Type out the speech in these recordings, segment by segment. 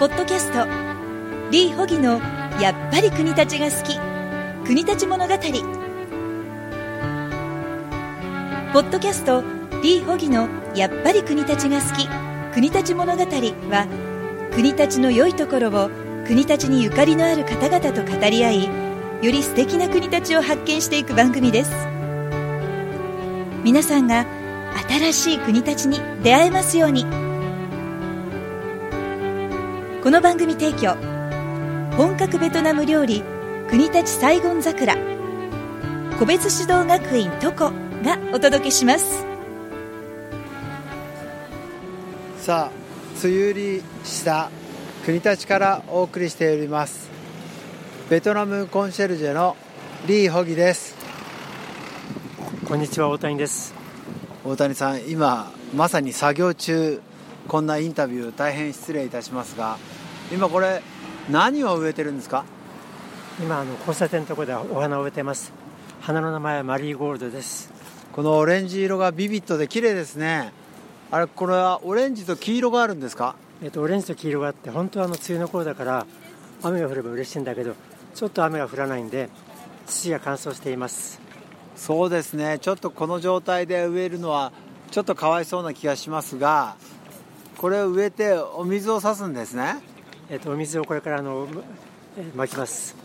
ポッドキャスト。リー・ホギのやっぱり国立が好き。国立物語。ポッドキャストリー・ホギのやっぱり国立が好き。国立物語は国立の良いところを国立にゆかりのある方々と語り合いより素敵な国立を発見していく番組です。皆さんが新しい国立に出会えますように。この番組提供。本格ベトナム料理国立サイゴン桜。個別指導学院トコがお届けします。さあ梅雨入りした国立からお送りしております。ベトナムコンシェルジェのリー・ホギです。こんにちは大谷です。大谷さん今まさに作業中こんなインタビュー大変失礼いたしますが今これ何を植えてるんですか？今あの交差点のところでお花を植えてます。花の名前はマリーゴールドです。このオレンジ色がビビットで綺麗ですね。あれこれはオレンジと黄色があるんですか？えっとオレンジと黄色があって本当はあの梅雨の頃だから雨が降れば嬉しいんだけどちょっと雨が降らないんで土が乾燥しています。そうですね。ちょっとこの状態で植えるのはちょっとかわいそうな気がしますがこれを植えてお水を差すんですね。えっとお水をこれからあのえー巻きます。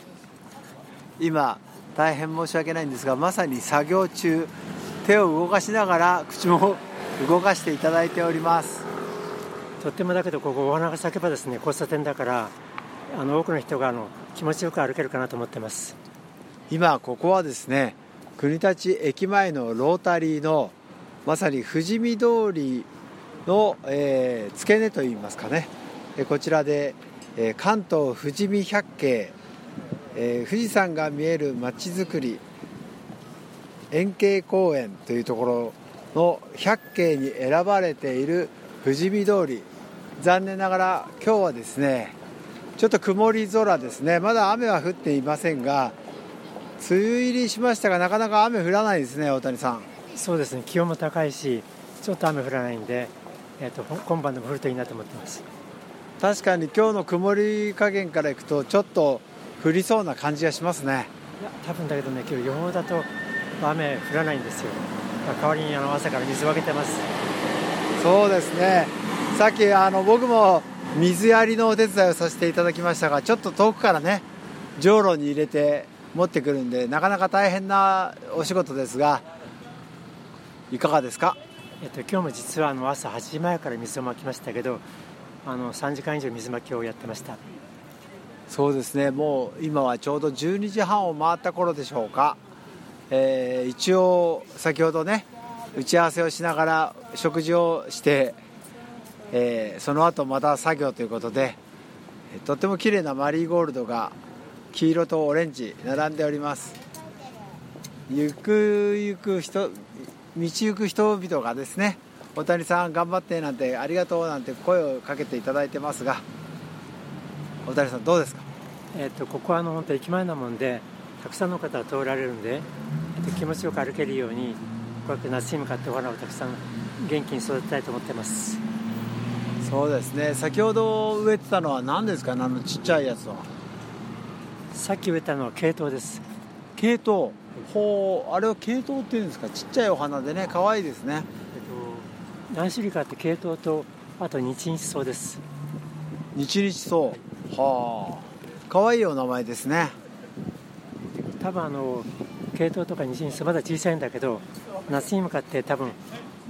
今大変申し訳ないんですがまさに作業中手を動かしながら口も動かしていただいております。とってもだけどここお花が咲けばですね交差点だからあの多くの人があの気持ちよく歩けるかなと思ってます。今ここはですね国立駅前のロータリーのまさに富士見通りの、えー付け根といいますかね。えこちらで、え関東富士見百景、え富士山が見えるまちづくり。円形公園というところの百景に選ばれている富士見通り。残念ながら今日はですねちょっと曇り空ですね。まだ雨は降っていませんが梅雨入りしましたがなかなか雨降らないですね大谷さん。そうですね。気温も高いしちょっと雨降らないんで、えっとほ今晩でも降るといいなと思ってます。確かに今日の曇り加減からいくとちょっと降りそうな感じがしますね。いや多分だけどね今日予報だと雨降らないんですよ。まあ代わりにあの朝から水をあげてます。そうですね。さっきあの僕も水やりのお手伝いをさせていただきましたがちょっと遠くからねじょうろに入れて持ってくるんでなかなか大変なお仕事ですがいかがですか？えっと、今日も実はあの朝8時前から水をまきましたけどあの3時間以上水まきをやってました。そうですね。もう今はちょうど12時半を回った頃でしょうか、えー一応先ほどね打ち合わせをしながら食事をして、えーその後また作業ということでとっても綺麗なマリーゴールドが黄色とオレンジ並んでおります。ゆくゆく人行く人々がですね大谷さん頑張ってなんてありがとうなんて声をかけていただいてますが大谷さんどうですか？えっと、ここはあの本当駅前なもんでたくさんの方が通られるんで、えっと、気持ちよく歩けるようにこうやって夏に向かってお花をたくさん元気に育てたいと思ってます。そうですね。先ほど植えてたのは何ですか？あのちっちゃいやつは。さっき植えたのはケイトウですケイト。ウほうあれはケイトウっていうんですか？ちっちゃいお花でね可愛いですね。えっと何種類かあってケイトウとあと日日草です。日々そうはあ。可愛いお名前ですね。多分あのケイトウとか日日草まだ小さいんだけど夏に向かって多分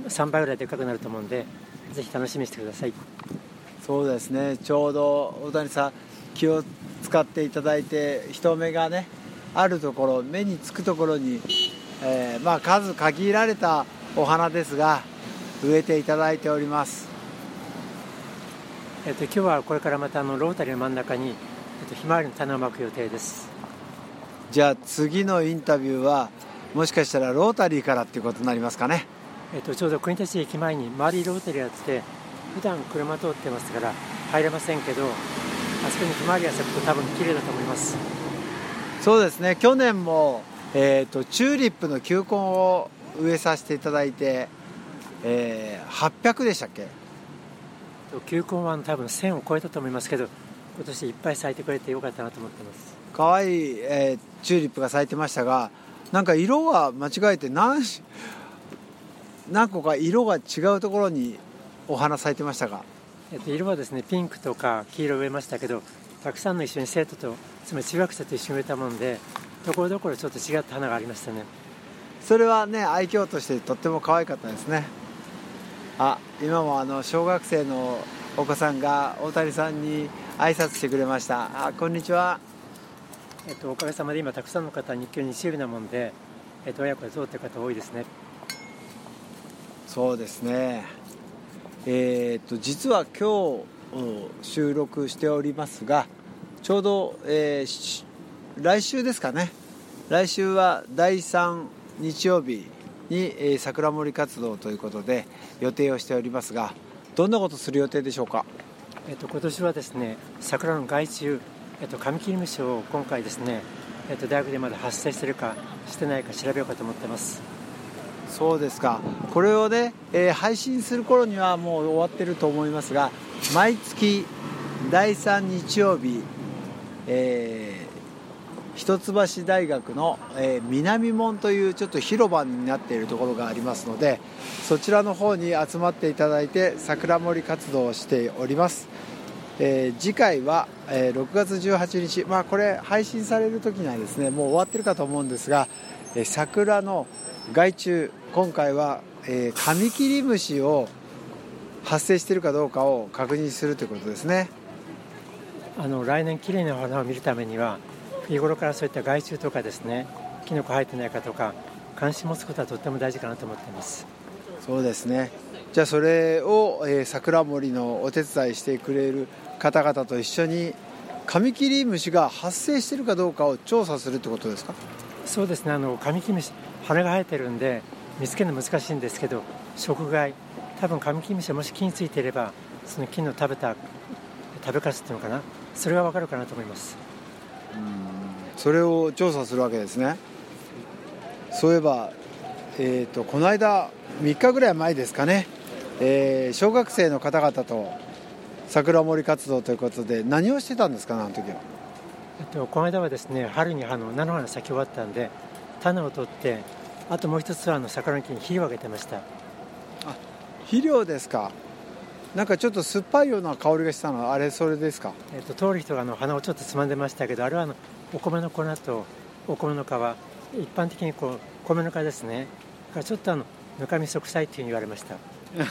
3倍ぐらいでかくなると思うんでぜひ楽しみにしてください。そうですね。ちょうど大谷さん気を使っていただいて人目がねあるところ目につくところに、えーまあ数限られたお花ですが植えていただいております。えっと、今日はこれからまたあのロータリーの真ん中に、えっと、ひまわりの種をまく予定です。じゃあ次のインタビューはもしかしたらロータリーからっていうことになりますかね。えっと、ちょうど国立駅前に周りロータリーがあって普段車通ってますから入れませんけどあそこにひまわりが咲くと多分綺麗だと思いますそうですね。去年も、えー、とチューリップの球根を植えさせていただいて、えー800でしたっけ？球根は多分1000を超えたと思いますけど今年いっぱい咲いてくれてよかったなと思ってます。可愛い、えー、チューリップが咲いてましたがなんか色が間違えて何何個か色が違うところにお花咲いてましたが、えっと、色はですねピンクとか黄色植えましたけどたくさんの一緒に生徒とつまり中学生と一緒に植えたもんでところどころちょっと違った花がありましたね。それはね愛嬌としてとっても可愛かったですね。あ今もあの小学生のお子さんが大谷さんに挨拶してくれました。あこんにちは。えっと、おかげさまで今たくさんの方日給日曜日なもんで、えっと、親子で通ってる方多いですね。そうですねえー、と実は今日収録しておりますがちょうど、えー、来週ですかね。来週は第3日曜日に、えー、桜森活動ということで予定をしておりますがどんなことする予定でしょうか、えっと、今年はですね桜の害虫えっと、紙切り虫を今回ですね、えっと、大学でまだ発生してるかしてないか調べようかと思ってます。そうですか。これをね、えー、配信する頃にはもう終わってると思いますが毎月第3日曜日、えー、一橋大学の、えー、南門というちょっと広場になっているところがありますのでそちらの方に集まっていただいて桜森活動をしております。えー、次回は、えー、6月18日、まあ、これ配信される時にはですねもう終わってるかと思うんですが、桜の害虫今回は、えー、カミキリムシを発生しているかどうかを確認するということですね。あの来年きれいな花を見るためには日頃からそういった害虫とかですねキノコ生えてないかとか関心持つことはとっても大事かなと思っています。そうですね。じゃあそれを、えー、桜森のお手伝いしてくれる方々と一緒にカミキリムシが発生しているかどうかを調査するってことですか？そうですね。あのカミキムシ羽が生えてるんで見つけるの難しいんですけど食害。多分カミキムシがもし木についていればその木の食べた食べかすっていうのかな。それが分かるかなと思います。それを調査するわけですね。そういえば、えーと、とこの間3日ぐらい前ですかね、えー、小学生の方々と桜森活動ということで何をしてたんですかあの時は、えっと、この間はですね春にあの菜の花咲き終わったんで種を取ってあともう一つはあの桜の木に肥料をあげてました。あ肥料ですか？なんかちょっと酸っぱいような香りがしたのはあれそれですか、えっと、通る人があの鼻をちょっとつまんでましたけどあれはあのお米の粉とお米の皮一般的にこう米の皮ですね。からちょっとあのぬかみそ臭いっていうふうに言われました。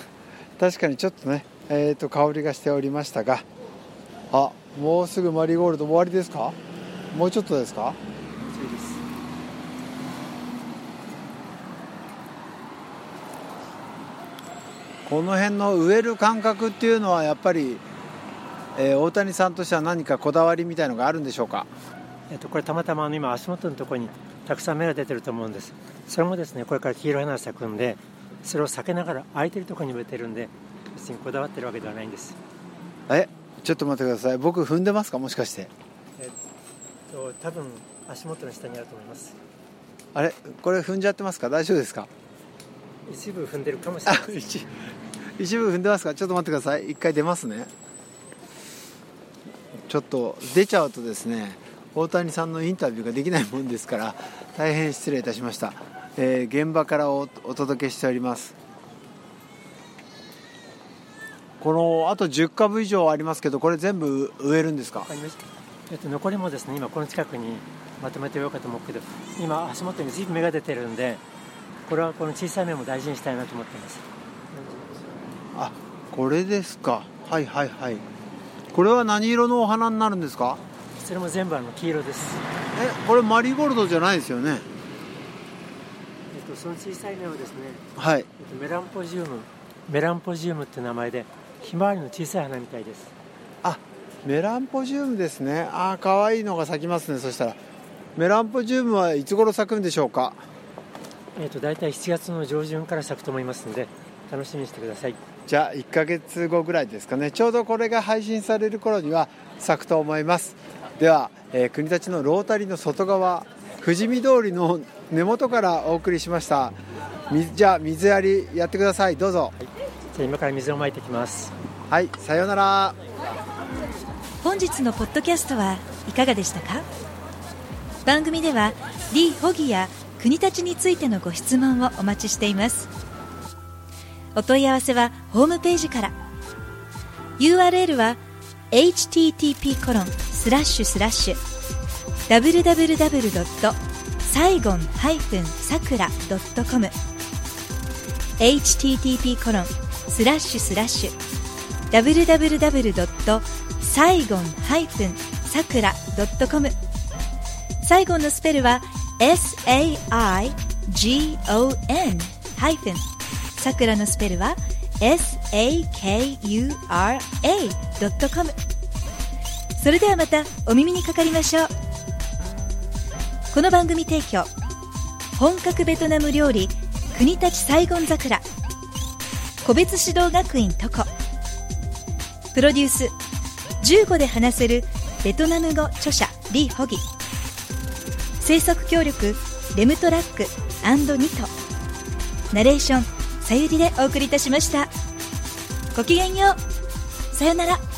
確かにちょっとねえーと、香りがしておりましたが。あもうすぐマリーゴールド終わりですか？もうちょっとですか？この辺の植える感覚っていうのはやっぱり、えー、大谷さんとしては何かこだわりみたいのがあるんでしょうか、えっと、これたまたま今足元のところにたくさん芽が出てると思うんです。それもですねこれから黄色い花が咲くんでそれを避けながら空いてるところに植えてるんで別にこだわってるわけではないんです。え？ちょっと待ってください。僕踏んでますか？もしかして。えっと多分足元の下にあると思います。あれ？これ踏んじゃってますか？大丈夫ですか？一部踏んでるかもしれない 一一部踏んでますか？ちょっと待ってください。一回出ますね。ちょっと出ちゃうとですね大谷さんのインタビューができないもんですから大変失礼いたしました、えー、現場からお届けしておりますこのあと10株以上ありますけどこれ全部植えるんですか？えっと、残りもですね今この近くにまとめておようかと思うけど今足元にずいぶん芽が出てるんでこれはこの小さい芽も大事にしたいなと思ってます。あこれですか。はいはいはい。これは何色のお花になるんですか？それも全部あの黄色です。えこれマリーゴールドじゃないですよね？えっとその小さい芽はですねはい、えっと、メランポジウムメランポジウムって名前でひまわりの小さい花みたいです。あメランポジウムですね。ああ可愛いのが咲きますね。そしたら。メランポジウムはいつ頃咲くんでしょうか？えっ、ー、と大体7月の上旬から咲くと思いますので楽しみにしてください。じゃあ1か月後ぐらいですかね。ちょうどこれが配信される頃には咲くと思います。では、えー、国立のロータリーの外側富士見通りの根元からお送りしました。じゃあ水やりやってください。どうぞ、はい、じゃあ今から水をまいていきます。はいさようなら。本日のポッドキャストはいかがでしたか？番組ではリー・ホギや国立についてのご質問をお待ちしています。お問い合わせはホームページから。URL は http コロンスラッシュスラッシュ。www. サイゴンさくら .com http コロンスラッシュスラッシュ。www. サイゴンさくら .com サイゴンのスペルは SAIGON ハイフン。さくらのスペルは sakura.com それではまたお耳にかかりましょう。この番組提供本格ベトナム料理国立サイゴン桜個別指導学院トコプロデュース。15で話せる。ベトナム語著者リ・ホギ。制作協力。レムトラック。ニト。ナレーション。さゆりでお送りいたしました。ごきげんよう。さよなら。